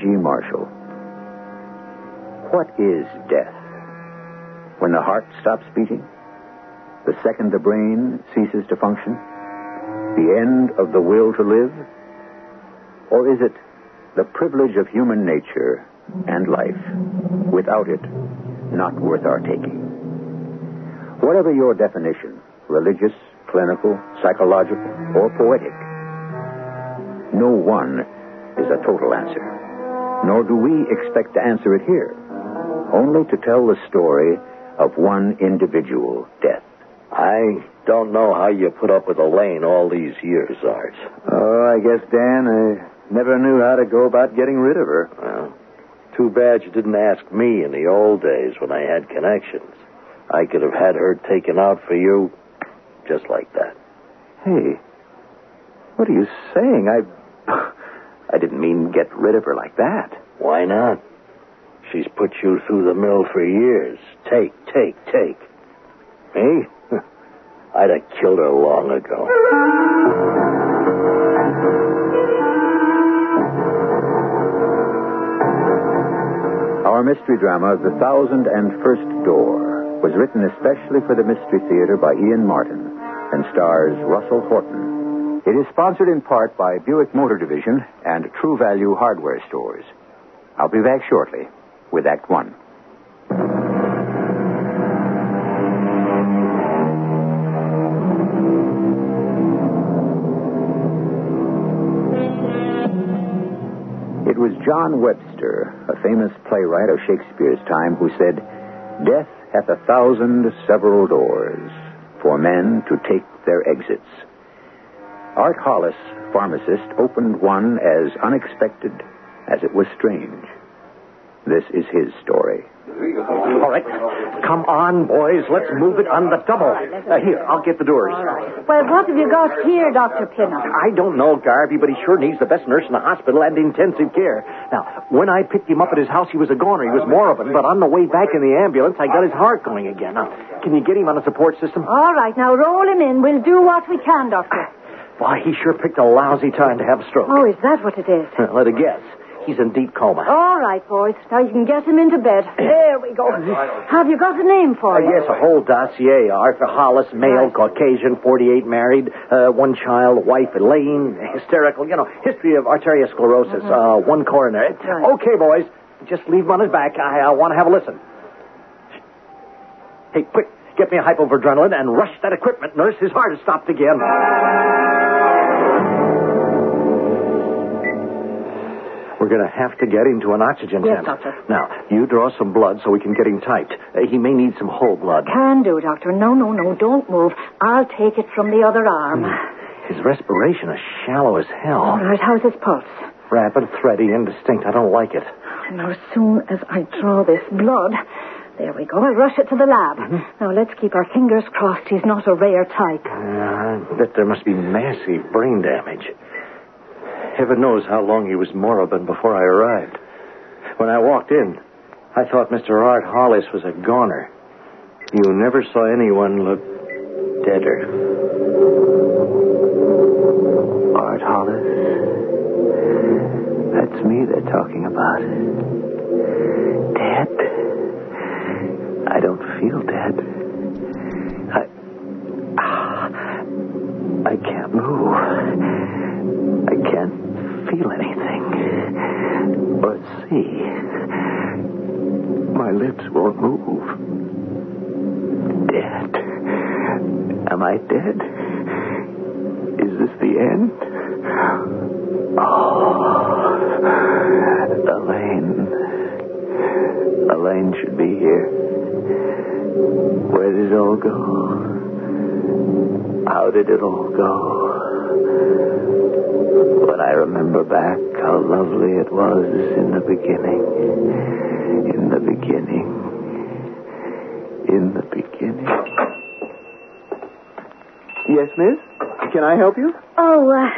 I'm Marshall. What is death? When the heart stops beating? The second the brain ceases to function? The end of the will to live? Or is it the privilege of human nature and life, without it, not worth our taking? Whatever your definition, religious, clinical, psychological, or poetic, no one is a total answer. Nor do we expect to answer it here. Only to tell the story of one individual death. I don't know how you put up with Elaine all these years, Art. Oh, I guess, Dan, I never knew how to go about getting rid of her. Well, too bad you didn't ask me in the old days when I had connections. I could have had her taken out for you just like that. Hey, what are you saying? I. I didn't mean get rid of her like that. Why not? She's put you through the mill for years. Take, take, take. Me? I'd have killed her long ago. Our mystery drama, The Thousand and First Door, was written especially for the Mystery Theater by Ian Martin and stars Russell Horton. It is sponsored in part by Buick Motor Division and True Value Hardware Stores. I'll be back shortly with Act One. It was John Webster, a famous playwright of Shakespeare's time, who said, Death hath a thousand several doors for men to take their exits. Art Hollis, pharmacist, opened one as unexpected as it was strange. This is his story. All right. Come on, boys. Let's move it on the double. Uh, here, I'll get the doors. Well, what have you got here, Dr. Pinner? I don't know Garvey, but he sure needs the best nurse in the hospital and intensive care. Now, when I picked him up at his house, he was a goner. He was moribund, but on the way back in the ambulance, I got his heart going again. Now, can you get him on a support system? All right, now roll him in. We'll do what we can, Doctor. Why, he sure picked a lousy time to have a stroke. Oh, is that what it is? Let a guess. He's in deep coma. All right, boys. Now you can get him into bed. There we go. Have you got a name for Uh, him? yes, a whole dossier. Arthur Hollis, male, Right. Caucasian, 48, married, uh, one child, wife Elaine, hysterical, you know, history of arteriosclerosis, uh, one coronary. Right. Okay, boys, just leave him on his back. I, I want to have a listen. Hey, quick, get me a hypo of adrenalin and rush that equipment, nurse. His heart has stopped again. We're going to have to get him to an oxygen Yes, tent. doctor. Now, you draw some blood so we can get him typed. Uh, he may need some whole blood. Can do, Doctor. No, no, no. Don't move. I'll take it from the other arm. His respiration is shallow as hell. All right, how's his pulse? Rapid, thready, indistinct. I don't like it. Now, as soon as I draw this blood, there we go. I'll rush it to the lab. Now, let's keep our fingers crossed he's not a rare type. Uh, I bet there must be massive brain damage. Heaven knows how long he was moribund before I arrived. When I walked in, I thought Mr. Art Hollis was a goner. You never saw anyone look deader. Art Hollis. That's me they're talking about. Dead? Feel dead. I. I can't move. I can't feel anything. Or see. My lips won't move. Dead. Am I dead? Is this the end? Oh, Elaine. Elaine should be here. Where did it all go? How did it all go? When I remember back how lovely it was in the beginning. In the beginning. In the beginning. Yes, miss? Can I help you? Oh, uh,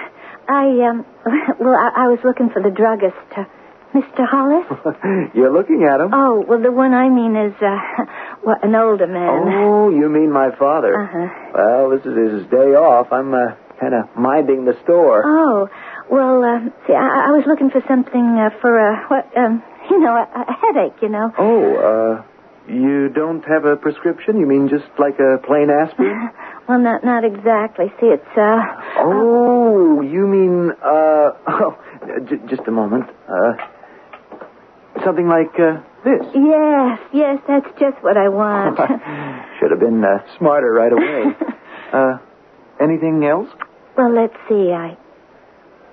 I, um, well, I, I was looking for the druggist, uh, Mr. Hollis. You're looking at him. Oh, well, the one I mean is, uh, well, an older man. Oh, you mean my father? Uh-huh. Well, this is his day off. I'm uh, kind of minding the store. Oh, well, uh, see, I, I was looking for something uh, for a, what, um, you know, a, a headache, you know. Oh, uh, you don't have a prescription? You mean just like a plain aspirin? Well, not not exactly. See, it's uh. Oh, you mean, uh, oh, j- just a moment. Uh, something like, uh, this. Yes, yes, that's just what I want. Should have been uh, smarter right away. uh, anything else? well, let's see. I.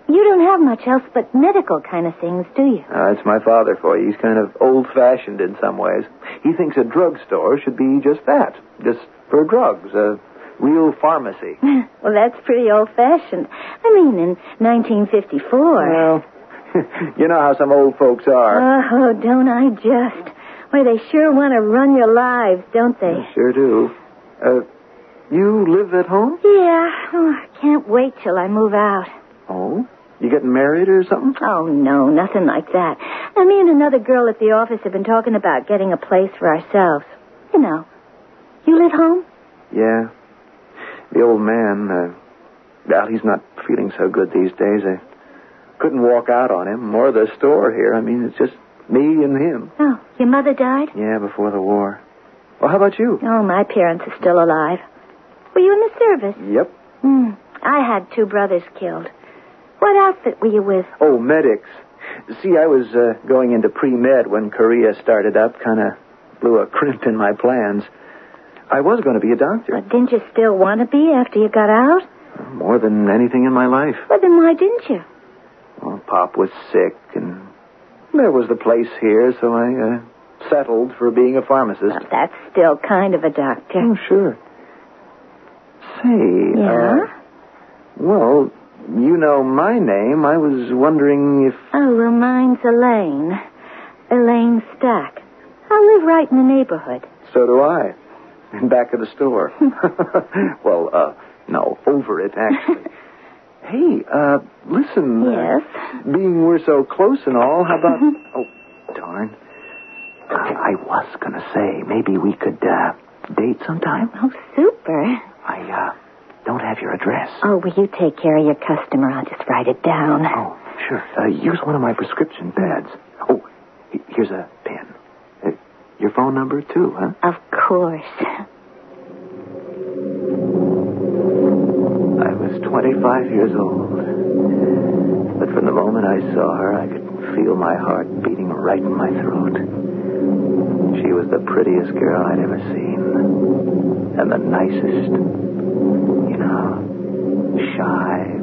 You don't have much else but medical kind of things, do you? Uh, it's my father for you. He's kind of old-fashioned in some ways. He thinks a drugstore should be just that, just for drugs, a real pharmacy. well, that's pretty old-fashioned. I mean, in 1954. Well, you know how some old folks are. Oh, don't I just? Why, they sure want to run your lives, don't they? Sure do. Uh, you live at home? Yeah. Oh, I can't wait till I move out. Oh? You getting married or something? Oh, no, nothing like that. Now, me and another girl at the office have been talking about getting a place for ourselves. You know. You live home? Yeah. The old man, uh, well, he's not feeling so good these days. I couldn't walk out on him or the store here. I mean, it's just me and him. Oh, your mother died? Yeah, before the war. Well, how about you? Oh, my parents are still alive. Were you in the service? Yep. Hmm. I had two brothers killed. What outfit were you with? Oh, medics. See, I was uh, going into pre-med when Korea started up. Kind of blew a crimp in my plans. I was going to be a doctor. But didn't you still want to be after you got out? More than anything in my life. Well, then why didn't you? Well, Pop was sick, and there was the place here, so I uh, settled for being a pharmacist. Well, that's still kind of a doctor. Oh, sure. Say, Yeah? uh, well, you know my name. I was wondering if. Oh, well, mine's Elaine. Elaine Stack. I live right in the neighborhood. So do I. In back of the store. well, uh, no, over it, actually. Hey, uh, listen. uh, Yes? being we're so close and all, how about. oh, darn. Uh, I was going to say, maybe we could, uh, date sometime. Oh, super. I, uh, don't have your address. Oh, will you take care of your customer? I'll just write it down. Oh, sure. Uh, use one of my prescription pads. Oh, here's a pen. Uh, your phone number, too, huh? Of course. 25 years old. But from the moment I saw her, I could feel my heart beating right in my throat. She was the prettiest girl I'd ever seen. And the nicest. You know, shy,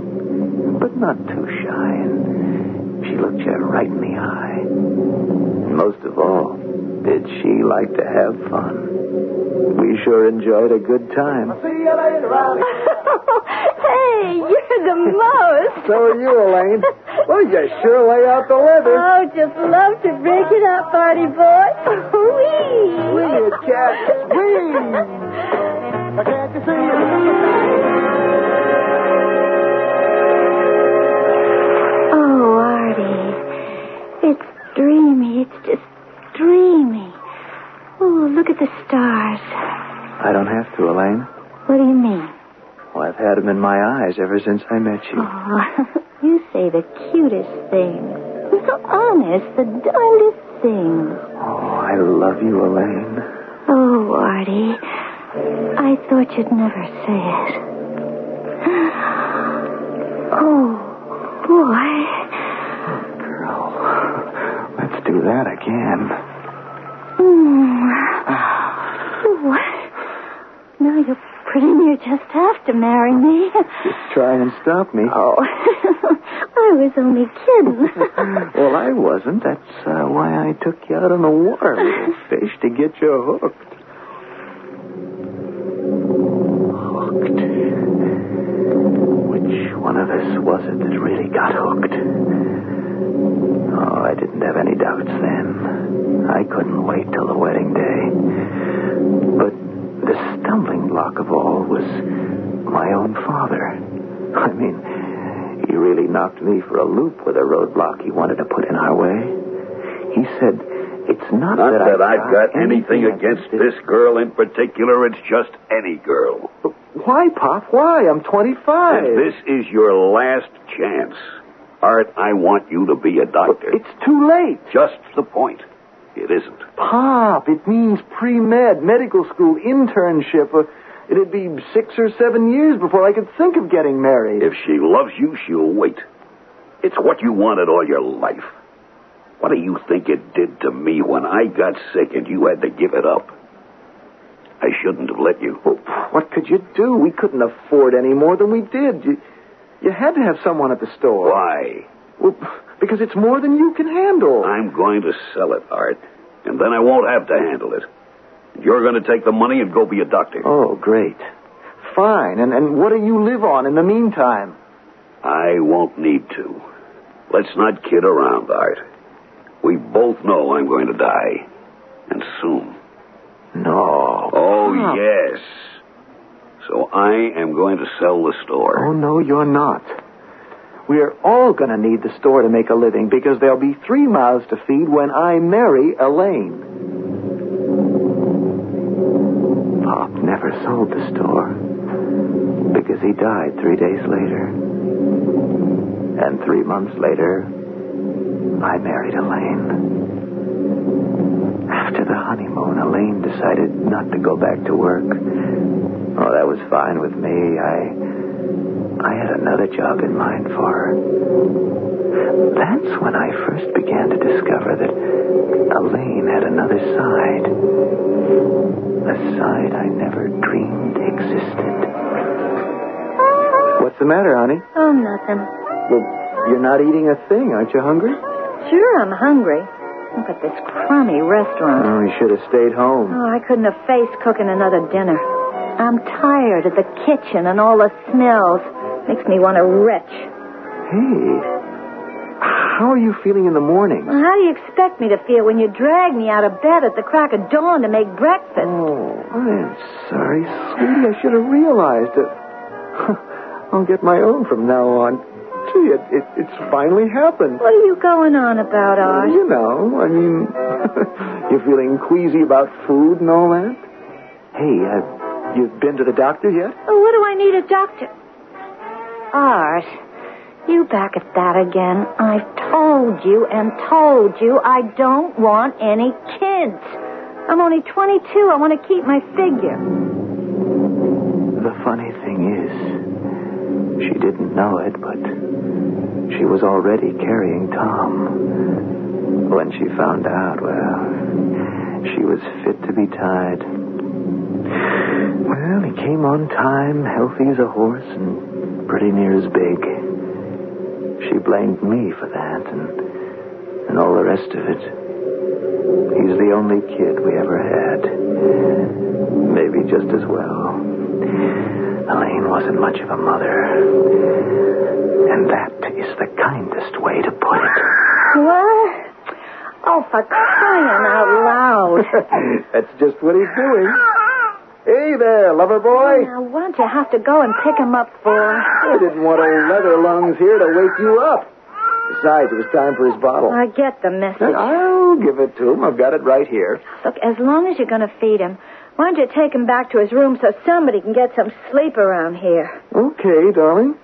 but not too shy. And she looked you right in the eye. And most of all, did she like to have fun? We sure enjoyed a good time. See you later, hey, you're the most. So are you, Elaine. Well, you sure lay out the leather. Oh, just love to break it up, party boy. Whee! Swing it, cat. Swing. Can't you see Oh, dreamy. It's just dreamy. Oh, look at the stars. I don't have to, Elaine. What do you mean? Well, I've had them in my eyes ever since I met you. Oh, you say the cutest things. So honest, the darndest things. Oh, I love you, Elaine. Oh, Artie. I thought you'd never say it. Oh, boy. Do that again. Mm. What? Now you're pretty near just have to marry me. Just try and stop me. Oh, I was only kidding. well, I wasn't. That's uh, why I took you out on the water, little fish, to get you hooked. Hooked. Which one of us was it that really got hooked? I didn't have any doubts then. I couldn't wait till the wedding day. But the stumbling block of all was my own father. I mean, he really knocked me for a loop with a roadblock he wanted to put in our way. He said, it's not, Not that, that I've, I've got anything against this girl in particular. It's just any girl. Why, Pop? Why? I'm 25. And this is your last chance. Art, I want you to be a doctor. It's too late. just the point. It isn't. Pop, it means pre-med, medical school, internship. Uh, it'd be six or seven years before I could think of getting married. If she loves you, she'll wait. It's what you wanted all your life. What do you think it did to me when I got sick and you had to give it up? I shouldn't have let you. Well, what could you do? We couldn't afford any more than we did. You, you had to have someone at the store. Why? Well, because it's more than you can handle. I'm going to sell it, Art, and then I won't have to handle it. You're going to take the money and go be a doctor. Oh, great. Fine. And, and what do you live on in the meantime? I won't need to. Let's not kid around, Art. We both know I'm going to die. And soon. No. Oh, Pop. yes. So I am going to sell the store. Oh, no, you're not. We're all going to need the store to make a living because there'll be three mouths to feed when I marry Elaine. Pop never sold the store because he died three days later. And three months later, I married Elaine. After the honeymoon, Elaine decided not to go back to work. Oh, that was fine with me. I I had another job in mind for her. That's when I first began to discover that Elaine had another side. A side I never dreamed existed. What's the matter, honey? Oh, nothing. Well, you're not eating a thing. Aren't you hungry? Sure, I'm hungry. Look at this crummy restaurant. Oh, you should have stayed home. Oh, I couldn't have faced cooking another dinner. I'm tired of the kitchen and all the smells. Makes me want to retch. Hey, how are you feeling in the morning? Well, how do you expect me to feel when you drag me out of bed at the crack of dawn to make breakfast? Oh, I am sorry, sweetie. I should have realized it. I'll get my own from now on. Gee, it, it, it's finally happened. What are you going on about, Art? You know, I mean, you're feeling queasy about food and all that? Hey, uh, you've been to the doctor yet? Oh, what do I need a doctor? Art, you back at that again. I've told you and told you I don't want any kids. I'm only 22. I want to keep my figure. The funny thing is, she didn't know it, but she was already carrying Tom. When she found out, well, she was fit to be tied. Well, he came on time, healthy as a horse, and pretty near as big. She blamed me for that, and, and all the rest of it. He's the only kid we ever had. Maybe just as well. Elaine wasn't much of a mother. And that is the kindest way to put it. What? Oh, for crying out loud. That's just what he's doing. Hey there, lover boy. Now, what'd you have to go and pick him up for? I didn't want old leather lungs here to wake you up. Besides, it was time for his bottle. I get the message. I'll give it to him. I've got it right here. Look, as long as you're going to feed him, why don't you take him back to his room so somebody can get some sleep around here? Okay, darling.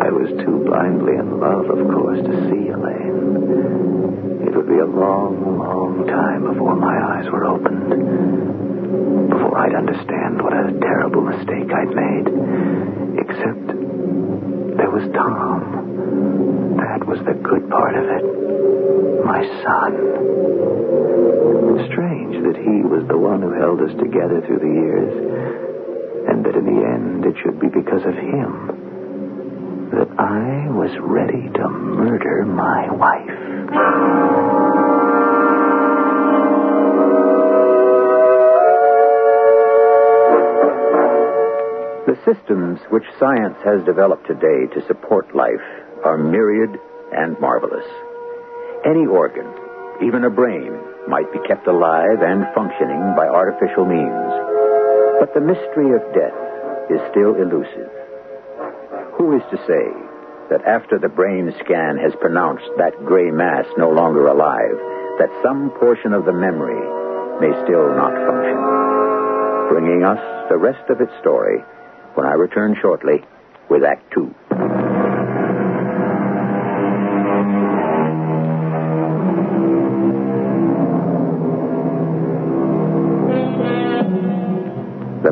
I was too blindly in love, of course, to see Elaine. It would be a long, long time before my eyes were opened. Before I'd understand what a terrible mistake I'd made. Except there was Tom. That was the good part of it. My son. Strange that he was the one who held us together through the years. And that in the end it should be because of him that I was ready to murder my wife. The systems which science has developed today to support life are myriad and marvelous. Any organ, even a brain, might be kept alive and functioning by artificial means. But the mystery of death is still elusive. Who is to say that after the brain scan has pronounced that gray mass no longer alive, that some portion of the memory may still not function? Bringing us the rest of its story when I return shortly with Act Two.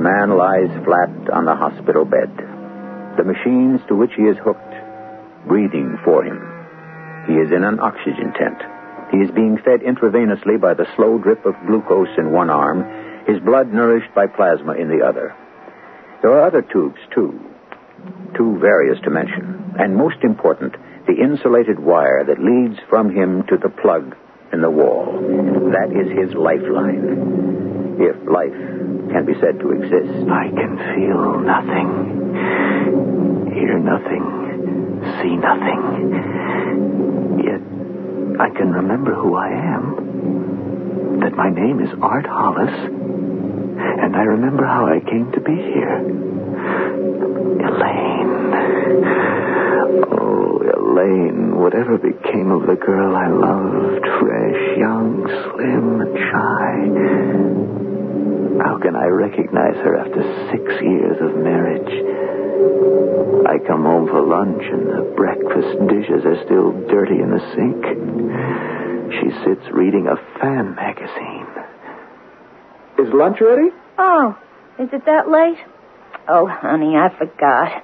The man lies flat on the hospital bed. The machines to which he is hooked, breathing for him. He is in an oxygen tent. He is being fed intravenously by the slow drip of glucose in one arm, his blood nourished by plasma in the other. There are other tubes, too. Too various to mention. And most important, the insulated wire that leads from him to the plug in the wall. That is his lifeline. If life can be said to exist. I can feel nothing, hear nothing, see nothing. Yet I can remember who I am. That my name is Art Hollis. And I remember how I came to be here. Elaine. Oh, Elaine, whatever became of the girl I loved, fresh, young, slim, shy. How can I recognize her after six years of marriage? I come home for lunch and the breakfast dishes are still dirty in the sink. She sits reading a fan magazine. Is lunch ready? Oh, is it that late? Oh, honey, I forgot.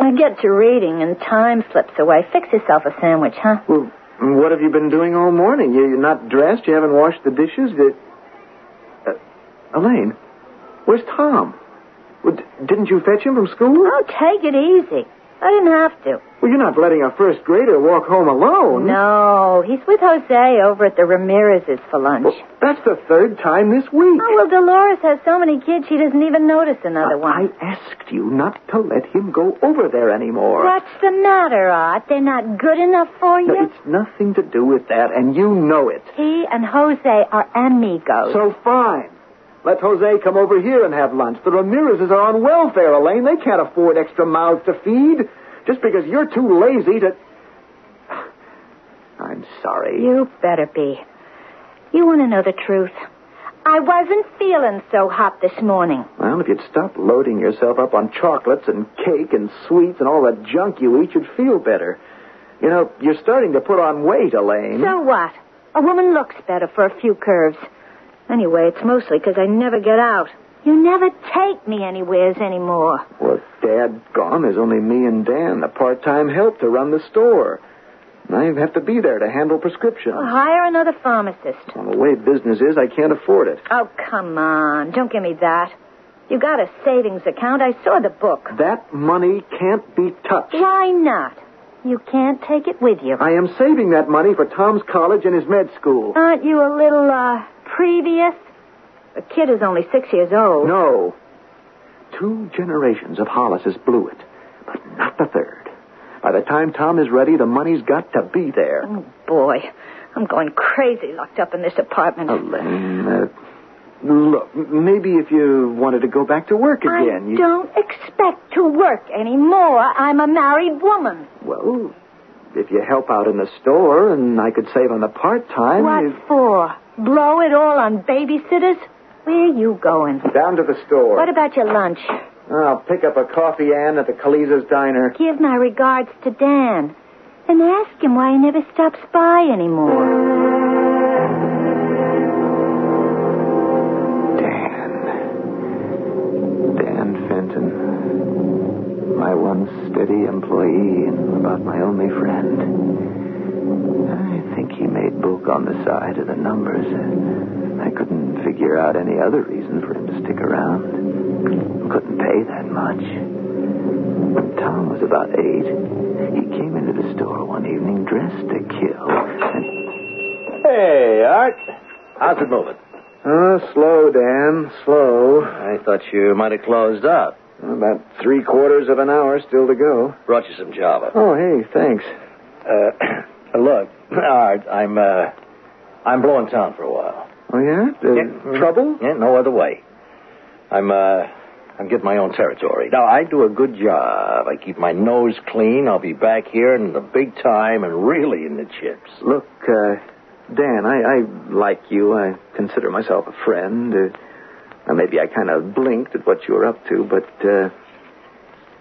I get to reading and time slips away. Fix yourself a sandwich, huh? Well, what have you been doing all morning? You- You're not dressed? You haven't washed the dishes? Uh, Elaine, where's Tom? Well, d- didn't you fetch him from school? Oh, take it easy. I didn't have to. Well, you're not letting a first grader walk home alone. No, he's with Jose over at the Ramirez's for lunch. Well, that's the third time this week. Oh, well, Dolores has so many kids she doesn't even notice another I one. I asked you not to let him go over there anymore. What's the matter, Art? They're not good enough for you? No, it's nothing to do with that, and you know it. He and Jose are amigos. So fine. Let Jose come over here and have lunch. The Ramirez's are on welfare, Elaine. They can't afford extra mouths to feed. Just because you're too lazy to. I'm sorry. You better be. You want to know the truth? I wasn't feeling so hot this morning. Well, if you'd stop loading yourself up on chocolates and cake and sweets and all the junk you eat, you'd feel better. You know, you're starting to put on weight, Elaine. So what? A woman looks better for a few curves. Anyway, it's mostly because I never get out. You never take me anywheres anymore. Well, Dad's gone, there's only me and Dan, the part-time help to run the store. And I have to be there to handle prescriptions. Well, hire another pharmacist. Well, the way business is, I can't afford it. Oh, come on. Don't give me that. You got a savings account. I saw the book. That money can't be touched. Why not? You can't take it with you. I am saving that money for Tom's college and his med school. Aren't you a little, uh, previous? The kid is only six years old. No. Two generations of Hollises blew it, but not the third. By the time Tom is ready, the money's got to be there. Oh, boy. I'm going crazy locked up in this apartment. Elaine, uh, look, maybe if you wanted to go back to work again, I you... don't expect to work anymore. I'm a married woman. Well, if you help out in the store and I could save on the part-time... What you- for? Blow it all on babysitters? Where are you going? Down to the store. What about your lunch? I'll pick up a coffee Ann at the Kaliza's diner. Give my regards to Dan. And ask him why he never stops by anymore. Dan. Dan Fenton. My one steady employee and about my only friend. I think he made book on the side of the numbers. I couldn't figure out any other reason for him to stick around. Couldn't pay that much. When Tom was about eight, he came into the store one evening dressed to kill. And... Hey, Art. How's it moving? Oh, slow, Dan, slow. I thought you might have closed up. About three quarters of an hour still to go. Brought you some Java. Oh, hey, thanks. Uh, look, Art, I'm, uh, I'm blowing town for a while. Oh, yeah? Uh, Yeah. Trouble? Yeah, no other way. I'm, uh, I'm getting my own territory. Now, I do a good job. I keep my nose clean. I'll be back here in the big time and really in the chips. Look, uh, Dan, I, I like you. I consider myself a friend. Uh, now maybe I kind of blinked at what you were up to, but, uh,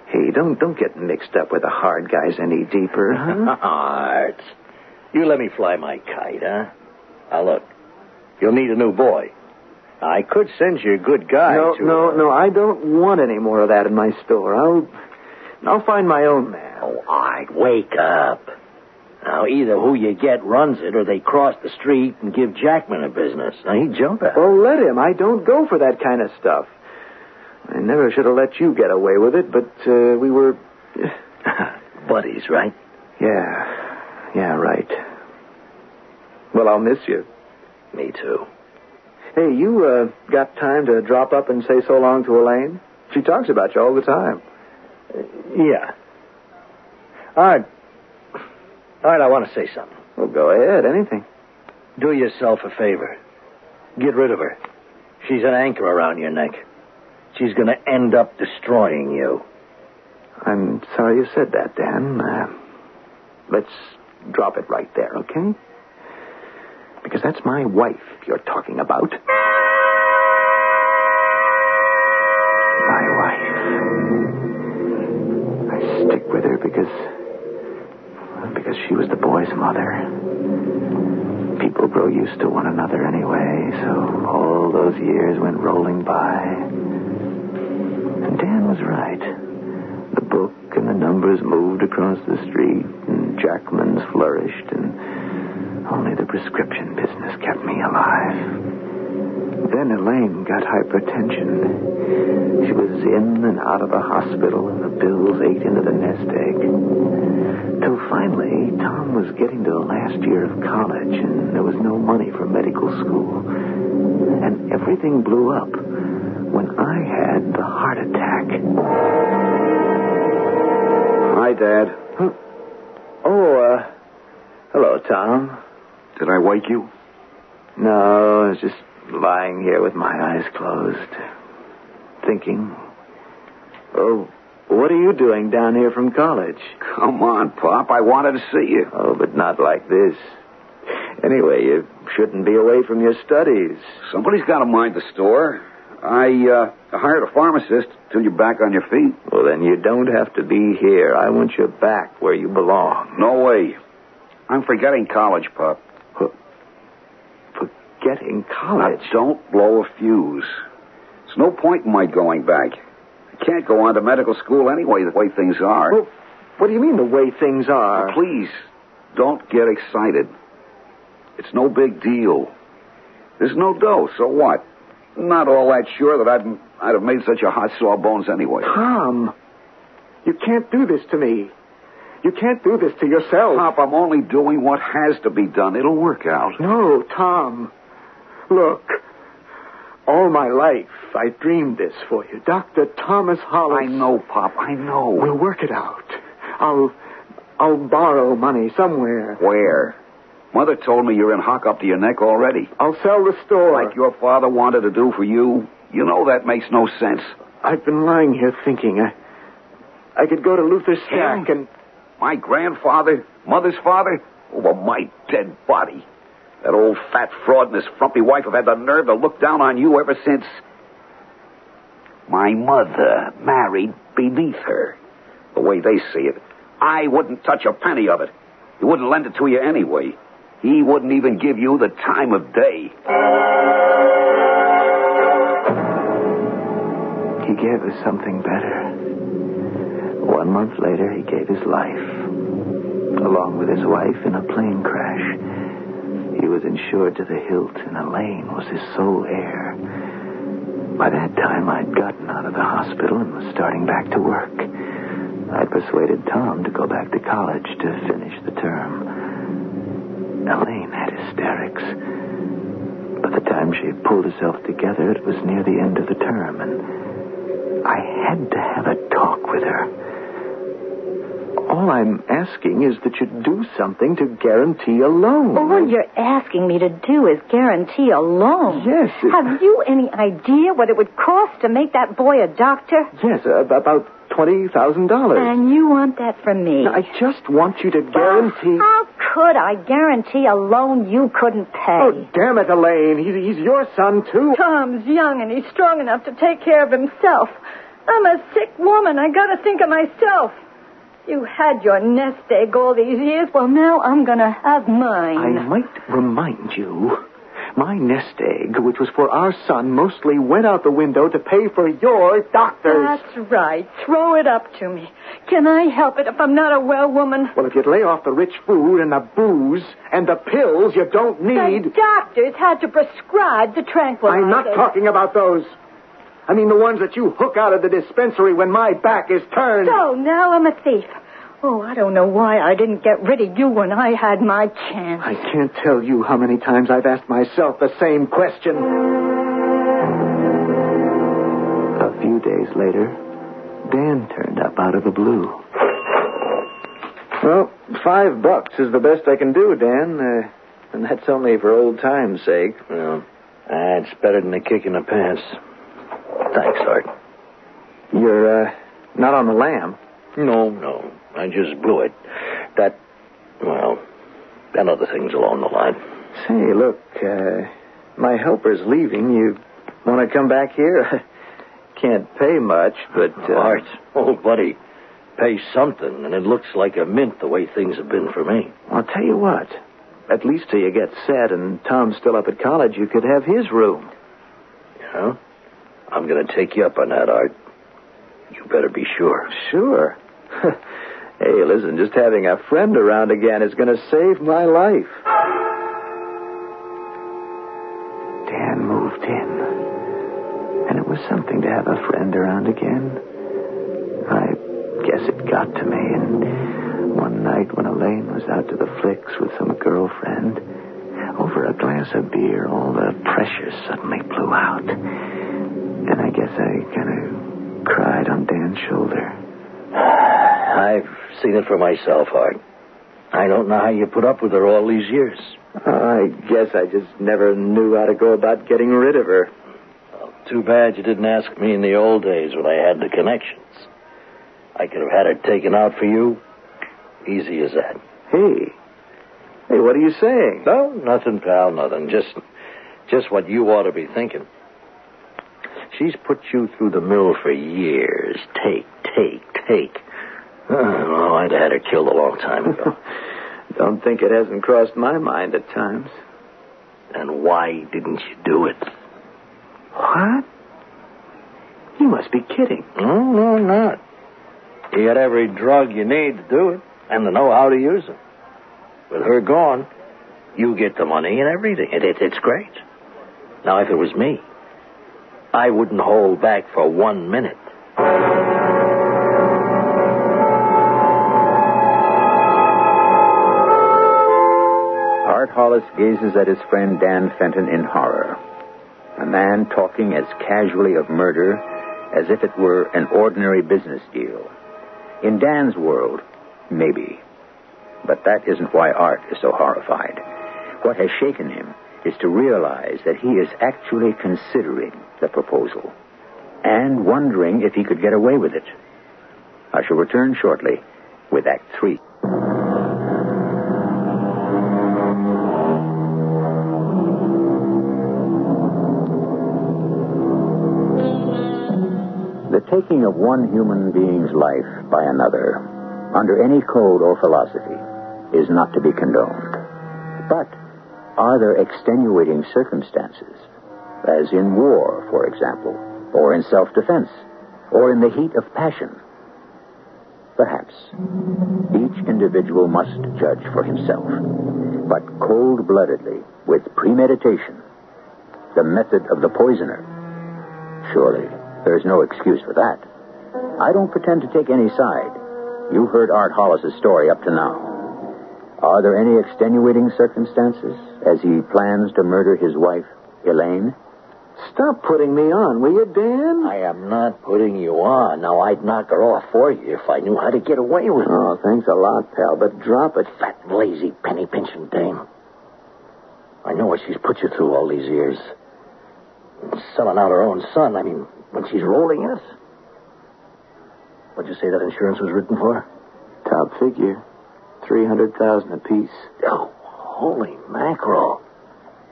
hey, don't, don't get mixed up with the hard guys any deeper, huh? Art, you let me fly my kite, huh? Now, look, you'll need a new boy. I could send you a good guy no, to... no, no, I don't want any more of that in my store. I'll, I'll find my own man. Oh, Art, wake up. Now, either who you get runs it, or they cross the street and give Jackman a business. Now, he'd jump at it. Well, let him. I don't go for that kind of stuff. I never should have let you get away with it, but uh, we were. Buddies, right? Yeah, yeah, right. Well, I'll miss you. Me too. Hey, you uh, got time to drop up and say so long to Elaine? She talks about you all the time. Yeah. Art, Art, I want to say something. Well, go ahead. Anything. Do yourself a favor. Get rid of her. She's an anchor around your neck. She's going to end up destroying you. I'm sorry you said that, Dan. Uh, let's drop it right there, okay? Because that's my wife you're talking about. My wife. I stick with her because. Because she was the boy's mother. People grow used to one another anyway, so all those years went rolling by. And Dan was right. The book and the numbers moved across the street, and Jackman's flourished, and only the prescription business kept me alive. Then Elaine got hypertension. She was in and out of the hospital, and the bills ate into the nest egg. Till finally, Tom was getting to the last year of college, and there was no money for medical school. And everything blew up when I had the heart attack. Hi, Dad. Oh, uh, hello, Tom. Did I wake you? No, I was just lying here with my eyes closed, thinking. Oh, what are you doing down here from college? Come on, Pop. I wanted to see you. Oh, but not like this. Anyway, you shouldn't be away from your studies. Somebody's got to mind the store. I uh, hired a pharmacist till you're back on your feet. Well, then you don't have to be here. I want you back where you belong. No way. I'm forgetting college, Pop. Forgetting college. Now, don't blow a fuse. There's no point in my going back. I can't go on to medical school anyway, the way things are. Well, what do you mean the way things are? Please, don't get excited. It's no big deal. There's no dough, so what? Not all that sure that I'd, I'd have made such a hot sawbones anyway. Tom, you can't do this to me. You can't do this to yourself. Pop, I'm only doing what has to be done. It'll work out. No, Tom. Look, all my life I dreamed this for you. Dr. Thomas Hollis. I know, Pop, I know. We'll work it out. I'll I'll borrow money somewhere. Where? Mother told me you're in hock up to your neck already. I'll sell the store. Like your father wanted to do for you. You know that makes no sense. I've been lying here thinking I I could go to Luther Stack and My grandfather, mother's father, over my dead body. That old fat fraud and his frumpy wife have had the nerve to look down on you ever since my mother married beneath her. The way they see it, I wouldn't touch a penny of it. He wouldn't lend it to you anyway. He wouldn't even give you the time of day. he gave us something better. One month later he gave his life. Along with his wife in a plane crash. He was insured to the hilt, and Elaine was his sole heir. By that time, I'd gotten out of the hospital and was starting back to work. I'd persuaded Tom to go back to college to finish the term. Elaine had hysterics. By the time she pulled herself together, it was near the end of the term, and I had to have a talk with her. All I'm asking is that you do something to guarantee a loan. All you're asking me to do is guarantee a loan. Yes, it- Have you any idea what it would cost to make that boy a doctor? Yes, uh, about $20,000. And you want that from me? I just want you to guarantee. How could I guarantee a loan you couldn't pay? Oh, damn it, Elaine. He's, he's your son, too. Tom's young and he's strong enough to take care of himself. I'm a sick woman. I gotta think of myself. You had your nest egg all these years. Well, now I'm gonna have mine. I might remind you, my nest egg, which was for our son, mostly went out the window to pay for your doctors. That's right. Throw it up to me. Can I help it if I'm not a well woman? Well, if you'd lay off the rich food and the booze and the pills you don't need. The doctors had to prescribe the tranquilizers. I'm not talking about those. I mean the ones that you hook out of the dispensary when my back is turned. So now I'm a thief. Oh, I don't know why I didn't get rid of you when I had my chance. I can't tell you how many times I've asked myself the same question. A few days later, Dan turned up out of the blue. Well, five bucks is the best I can do, Dan. Uh, and that's only for old time's sake. Well, ah, it's better than a kick in the pants. Thanks, Art. You're, uh, not on the lam. No, no. I just blew it. That, well, and other things along the line. Say, look, uh, my helper's leaving. You want to come back here? Can't pay much, but. Uh, Art, oh, buddy, pay something, and it looks like a mint the way things have been for me. I'll tell you what. At least till you get set and Tom's still up at college, you could have his room. Yeah? I'm going to take you up on that, Art. You better be sure. Sure. hey, listen, just having a friend around again is going to save my life. Dan moved in. And it was something to have a friend around again. I guess it got to me, and one night when Elaine was out to the flicks with some girlfriend, over a glass of beer, all the pressure suddenly blew out. And I guess I kind of cried on Dan's shoulder. I've seen it for myself, Art. I don't know how you put up with her all these years. Oh, I guess I just never knew how to go about getting rid of her. Well, too bad you didn't ask me in the old days when I had the connections. I could have had her taken out for you. Easy as that. Hey. Hey, what are you saying? No, nothing, pal, nothing. Just, just what you ought to be thinking. She's put you through the mill for years. Take, take, take. Oh, well, I'd have had her killed a long time ago. Don't think it hasn't crossed my mind at times. and why didn't you do it? What? You must be kidding. No, no, not. You got every drug you need to do it and to know how to use them. With her gone, you get the money and everything. It, it, it's great. Now, if it was me, I wouldn't hold back for one minute. Art Hollis gazes at his friend Dan Fenton in horror. A man talking as casually of murder as if it were an ordinary business deal. In Dan's world, maybe. But that isn't why Art is so horrified. What has shaken him is to realize that he is actually considering the proposal and wondering if he could get away with it. I shall return shortly with Act Three. The taking of one human being's life by another, under any code or philosophy, is not to be condoned. But are there extenuating circumstances, as in war, for example, or in self defense, or in the heat of passion? Perhaps. Each individual must judge for himself, but cold bloodedly, with premeditation, the method of the poisoner. Surely, there's no excuse for that. I don't pretend to take any side. You've heard Art Hollis's story up to now. Are there any extenuating circumstances as he plans to murder his wife, Elaine? Stop putting me on, will you, Dan? I am not putting you on. Now, I'd knock her off for you if I knew how to get away with it. Oh, thanks a lot, pal, but drop it. Fat, lazy, penny pinching dame. I know what she's put you through all these years. Selling out her own son. I mean, when she's rolling in it. What'd you say that insurance was written for? Top figure. 300000 apiece. Oh, holy mackerel.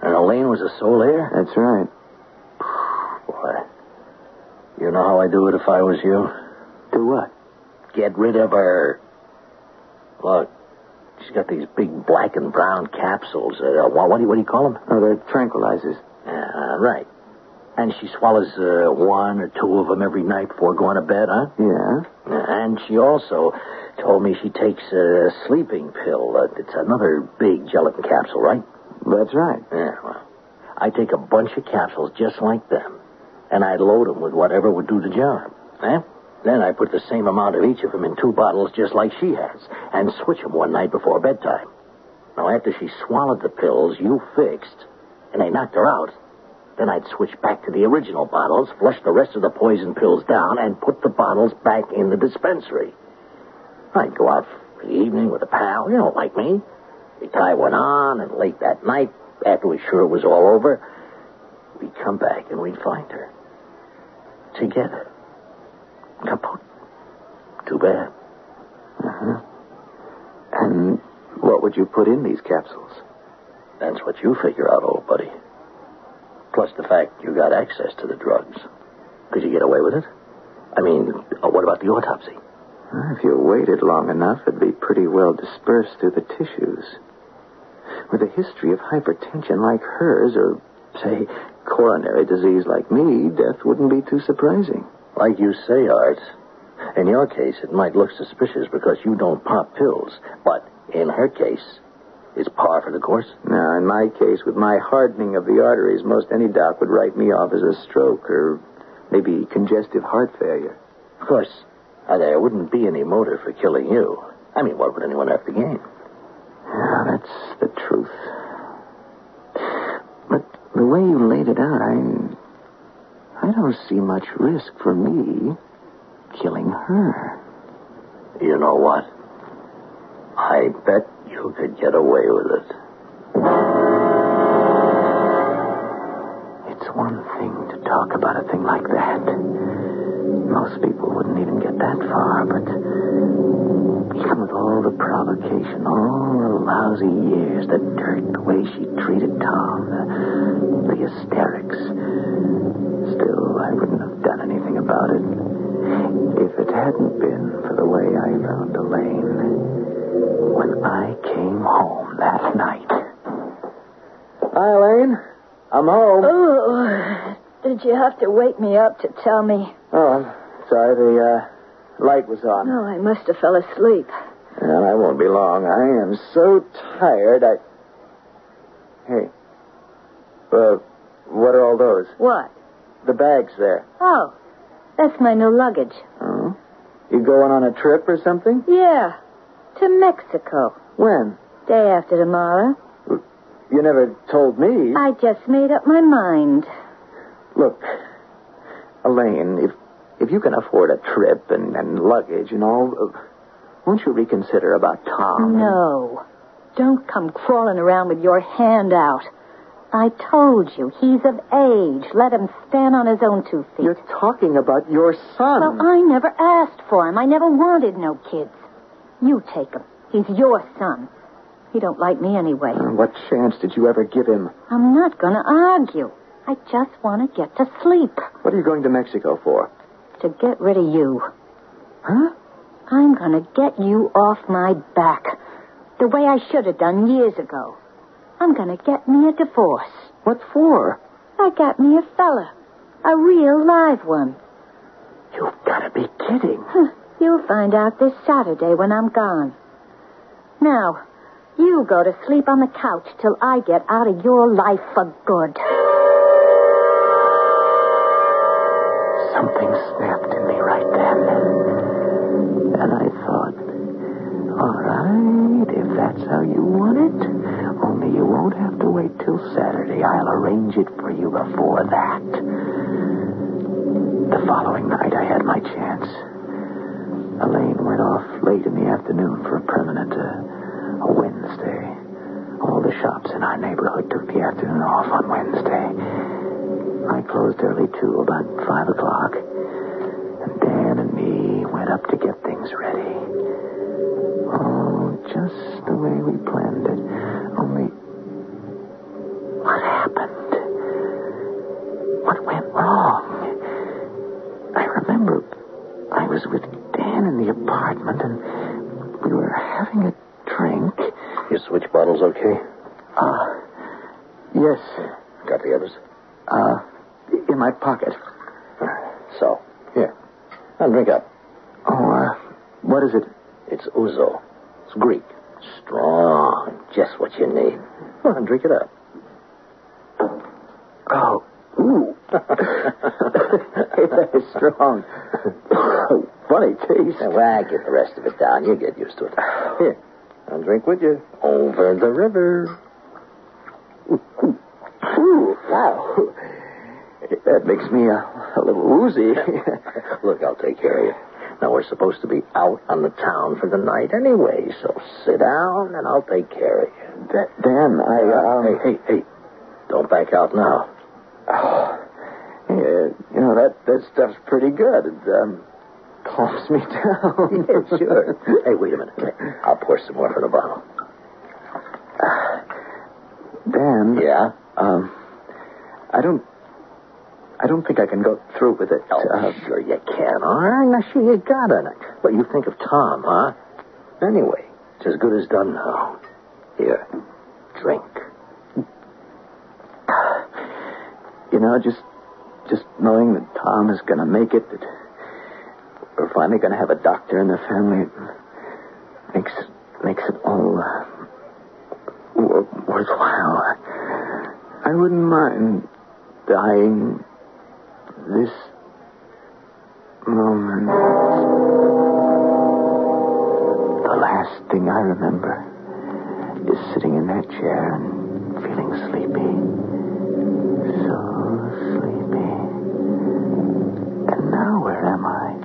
And Elaine was a sole heir? That's right. Boy. You know how I'd do it if I was you? Do what? Get rid of her. Look, she's got these big black and brown capsules. Uh, what, what, do you, what do you call them? Oh, they're tranquilizers. Uh, right. And she swallows uh, one or two of them every night before going to bed, huh? Yeah. And she also told me she takes a sleeping pill. Uh, it's another big gelatin capsule, right? That's right. Yeah, well, I take a bunch of capsules just like them, and I load them with whatever would do the job. Eh? Then I put the same amount of each of them in two bottles just like she has, and switch them one night before bedtime. Now, after she swallowed the pills you fixed, and they knocked her out, then I'd switch back to the original bottles, flush the rest of the poison pills down, and put the bottles back in the dispensary. I'd go out for the evening with a pal, you know, like me. We'd tie one on, and late that night, after we sure it was all over, we'd come back and we'd find her. Together. Kaput. Too bad. Uh-huh. And what would you put in these capsules? That's what you figure out, old buddy. Plus the fact you got access to the drugs. Could you get away with it? I mean, uh, what about the autopsy? Well, If you waited long enough, it'd be pretty well dispersed through the tissues. With a history of hypertension like hers, or, say, coronary disease like me, death wouldn't be too surprising. Like you say, Art. In your case, it might look suspicious because you don't pop pills. But in her case, it's par for the course. Now, in my case, with my hardening of the arteries, most any doc would write me off as a stroke or maybe congestive heart failure. Of course, there wouldn't be any motive for killing you. I mean, what would anyone have to gain? Yeah, that's the truth. But the way you laid it out, I. I don't see much risk for me killing her. You know what? I bet you could get away with it. It's one thing to talk about a thing like that. Most people wouldn't even get that far, but even with all the provocation, all the lousy years, the dirt, the way she treated Tom, the, the hysterics, still, I wouldn't have done anything about it if it hadn't been for the way I found Elaine when I came home that night. Hi, Elaine. I'm home. Oh, did you have to wake me up to tell me? Oh, I'm sorry. The uh, light was on. No, I must have fell asleep. Well, I won't be long. I am so tired. I. Hey. Uh, what are all those? What? The bags there. Oh, that's my new luggage. Oh. You going on a trip or something? Yeah, to Mexico. When? Day after tomorrow. You never told me. I just made up my mind. Look, Elaine, if if you can afford a trip and, and luggage and all, uh, won't you reconsider about Tom? No. Don't come crawling around with your hand out. I told you, he's of age. Let him stand on his own two feet. You're talking about your son. Well, I never asked for him. I never wanted no kids. You take him. He's your son. He don't like me anyway. Uh, What chance did you ever give him? I'm not going to argue. I just want to get to sleep. What are you going to Mexico for? To get rid of you. Huh? I'm going to get you off my back. The way I should have done years ago. I'm going to get me a divorce. What for? I got me a fella. A real live one. You've got to be kidding. Huh, You'll find out this Saturday when I'm gone. Now, you go to sleep on the couch till I get out of your life for good. Something snapped in me right then. And I thought, all right, if that's how you want it, Only you won't have to wait till Saturday. I'll arrange it for you before that. The following night, I had my chance. Elaine went off late in the afternoon for a permanent, uh, a Wednesday. All the shops in our neighborhood took the afternoon off on Wednesday. I closed early, too, about five o'clock. And Dan and me went up to get things ready. Oh, just the way we planned it. Only, what happened? What went wrong? I remember I was with Dan in the apartment and we were having a drink. Your switch bottle's okay? Uh, yes, Got the others? uh, in my pocket. So, here. Now drink up. Oh, uh, what is it? It's ouzo. It's Greek. Strong. Just what you need. Go on, drink it up. Oh, ooh. that is strong. Funny taste. Now, well, get the it. You get used to it. Here. I'll drink with you. Over the river. Ooh, wow. That makes me a, a little woozy. Look, I'll take care of you. Now, we're supposed to be out on the town for the night anyway, so sit down and I'll take care of you. Da- Dan, I, um... Hey, hey, hey. Don't back out now. Oh, yeah, you know, that, that stuff's pretty good. Um, calms me down. Yeah, sure. hey, wait a minute. I'll pour some more from the bottle. Dan. Yeah? Um, I don't... I don't think I can go through with it. Oh, Uh, sure you can, all right? Now, sure you got it. What you think of Tom, huh? Anyway, it's as good as done now. Here, drink. You know, just just knowing that Tom is going to make it, that we're finally going to have a doctor in the family, it makes makes it all uh, worthwhile. I wouldn't mind dying this moment. The last thing I remember is sitting in that chair and feeling sleepy. So sleepy. And now where am I?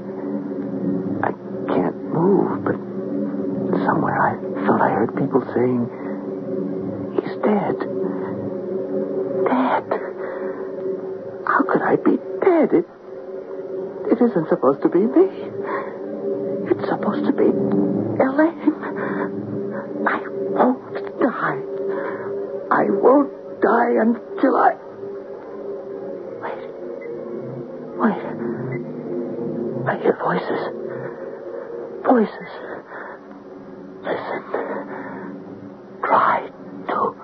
Move, but somewhere I thought I heard people saying, he's dead. Dead. How could I be dead? It, it isn't supposed to be me. It's supposed to be Elaine. I won't die. I won't die until I. Wait. Wait. I hear voices. Voices. Listen. Try to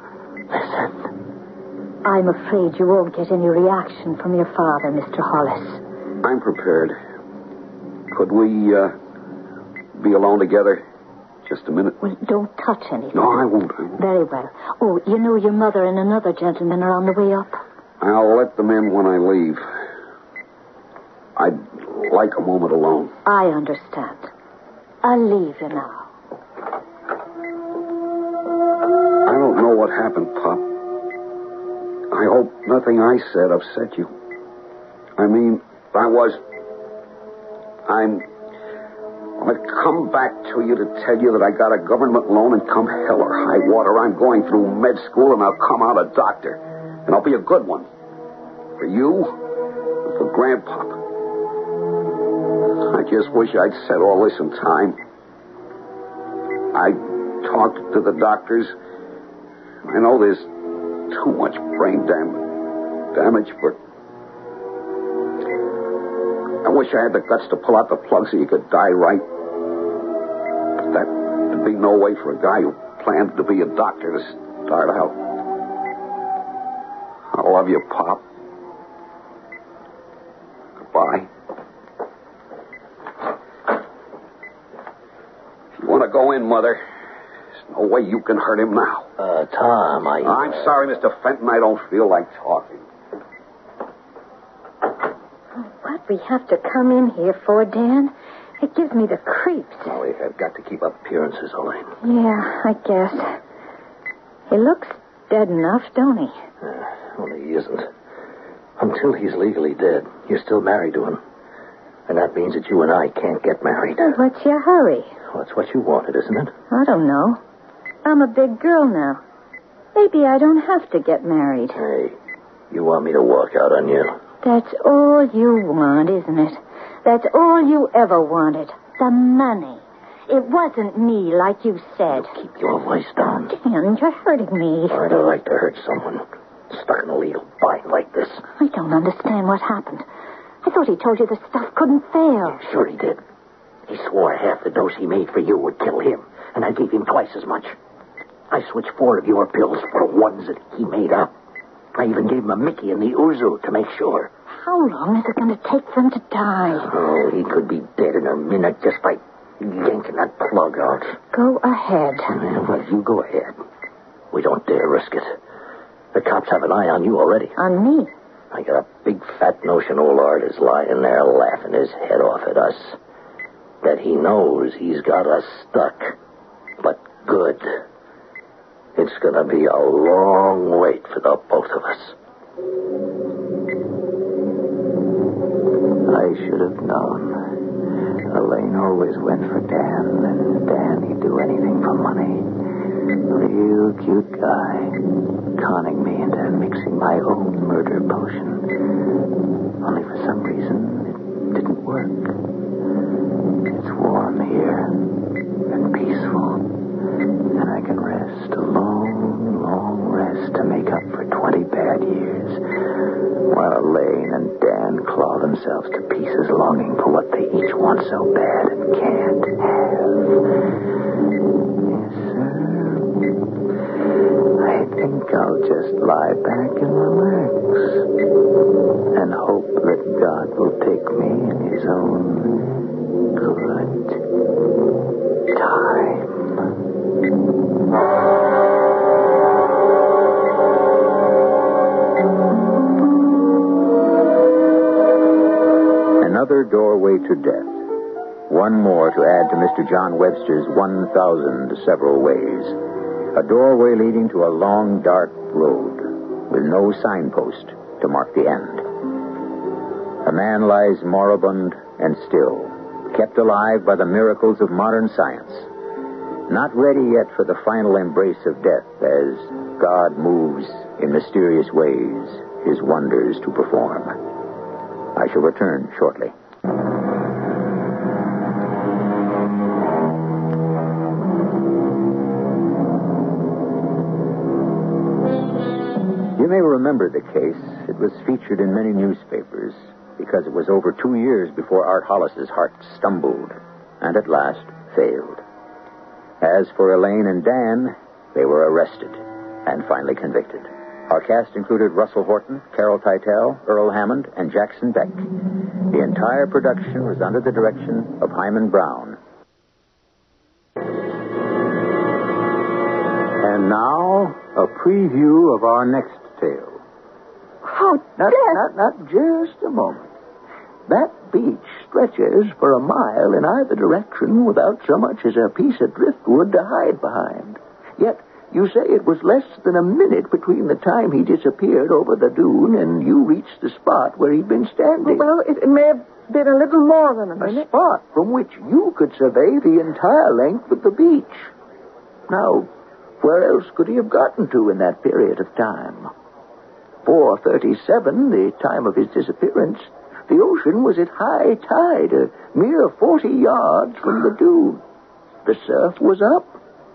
listen. I'm afraid you won't get any reaction from your father, Mr. Hollis. I'm prepared. Could we, uh, be alone together? Just a minute. Well, don't touch anything. No, I won't. I won't. Very well. Oh, you know your mother and another gentleman are on the way up. I'll let them in when I leave. I'd like a moment alone. I understand. I'll leave you now. I don't know what happened, Pop. I hope nothing I said upset you. I mean, I was. I'm. I come back to you to tell you that I got a government loan and come hell or high water, I'm going through med school and I'll come out a doctor. And I'll be a good one. For you and for Grandpop. I just wish I'd said all this in time. I talked to the doctors. I know there's too much brain dam- damage, but I wish I had the guts to pull out the plug so you could die right. But that would be no way for a guy who planned to be a doctor to start out. I love you, Pop. Goodbye. If you want to go in, Mother, there's no way you can hurt him now. Uh, Tom, I... I'm sorry, Mr. Fenton. I don't feel like talking. What we have to come in here for, Dan? It gives me the creeps. Oh, we have got to keep up appearances, Elaine. Yeah, I guess. He looks dead enough, don't he? Uh, well, he isn't. Until he's legally dead, you're still married to him. And that means that you and I can't get married. Well, what's your hurry? Well, that's what you wanted, isn't it? I don't know. I'm a big girl now. Maybe I don't have to get married. Hey, you want me to walk out on you? That's all you want, isn't it? That's all you ever wanted. The money. It wasn't me, like you said. Keep your voice down. Dan, you're hurting me. I don't like to hurt someone stuck in a legal bind like this. I don't understand what happened. I thought he told you the stuff couldn't fail. Sure he did. He swore half the dose he made for you would kill him, and I gave him twice as much. I switched four of your pills for ones that he made up. I even gave him a Mickey and the ouzo to make sure. How long is it going to take them to die? Oh, he could be dead in a minute just by yanking that plug out. Go ahead. Yeah, well, you go ahead. We don't dare risk it. The cops have an eye on you already. On me? I got a big fat notion old Art is lying there laughing his head off at us. He knows he's got us stuck. But good. It's gonna be a long wait for the both of us. I should have known. Elaine always went for Dan, and Dan, he'd do anything for money. Real cute guy, conning me into mixing my own murder potion. Only for some reason, it didn't work. It's warm here, and peaceful, and I can rest a long, long rest to make up for 20 bad years, while Elaine and Dan claw themselves to pieces longing for what they each want so bad and can't have. Yes, sir. I think I'll just lie back and relax and hope that God will take me in his own to Mr. John Webster's 1,000 several ways. A doorway leading to a long, dark road with no signpost to mark the end. A man lies moribund and still, kept alive by the miracles of modern science. Not ready yet for the final embrace of death as God moves in mysterious ways his wonders to perform. I shall return shortly. May remember the case. It was featured in many newspapers because it was over two years before Art Hollis's heart stumbled and at last failed. As for Elaine and Dan, they were arrested and finally convicted. Our cast included Russell Horton, Carol Teitel, Earl Hammond, and Jackson Beck. The entire production was under the direction of Himan Brown. And now, a preview of our next How not, not, not just a moment. That beach stretches for a mile in either direction without so much as a piece of driftwood to hide behind. Yet, you say it was less than a minute between the time he disappeared over the dune and you reached the spot where he'd been standing. Well, it, it may have been a little more than a A minute. spot from which you could survey the entire length of the beach. Now, where else could he have gotten to in that period of time? 437, the time of his disappearance, the ocean was at high tide, a mere 40 yards from the dune. The surf was up,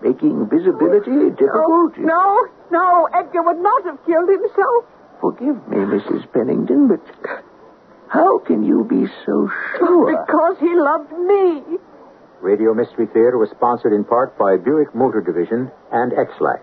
making visibility difficult. No, no, Edgar would not have killed himself. Forgive me, Mrs. Pennington, but how can you be so sure? Because he loved me. Radio Mystery Theater was sponsored in part by Buick Motor Division and Ex-Lax.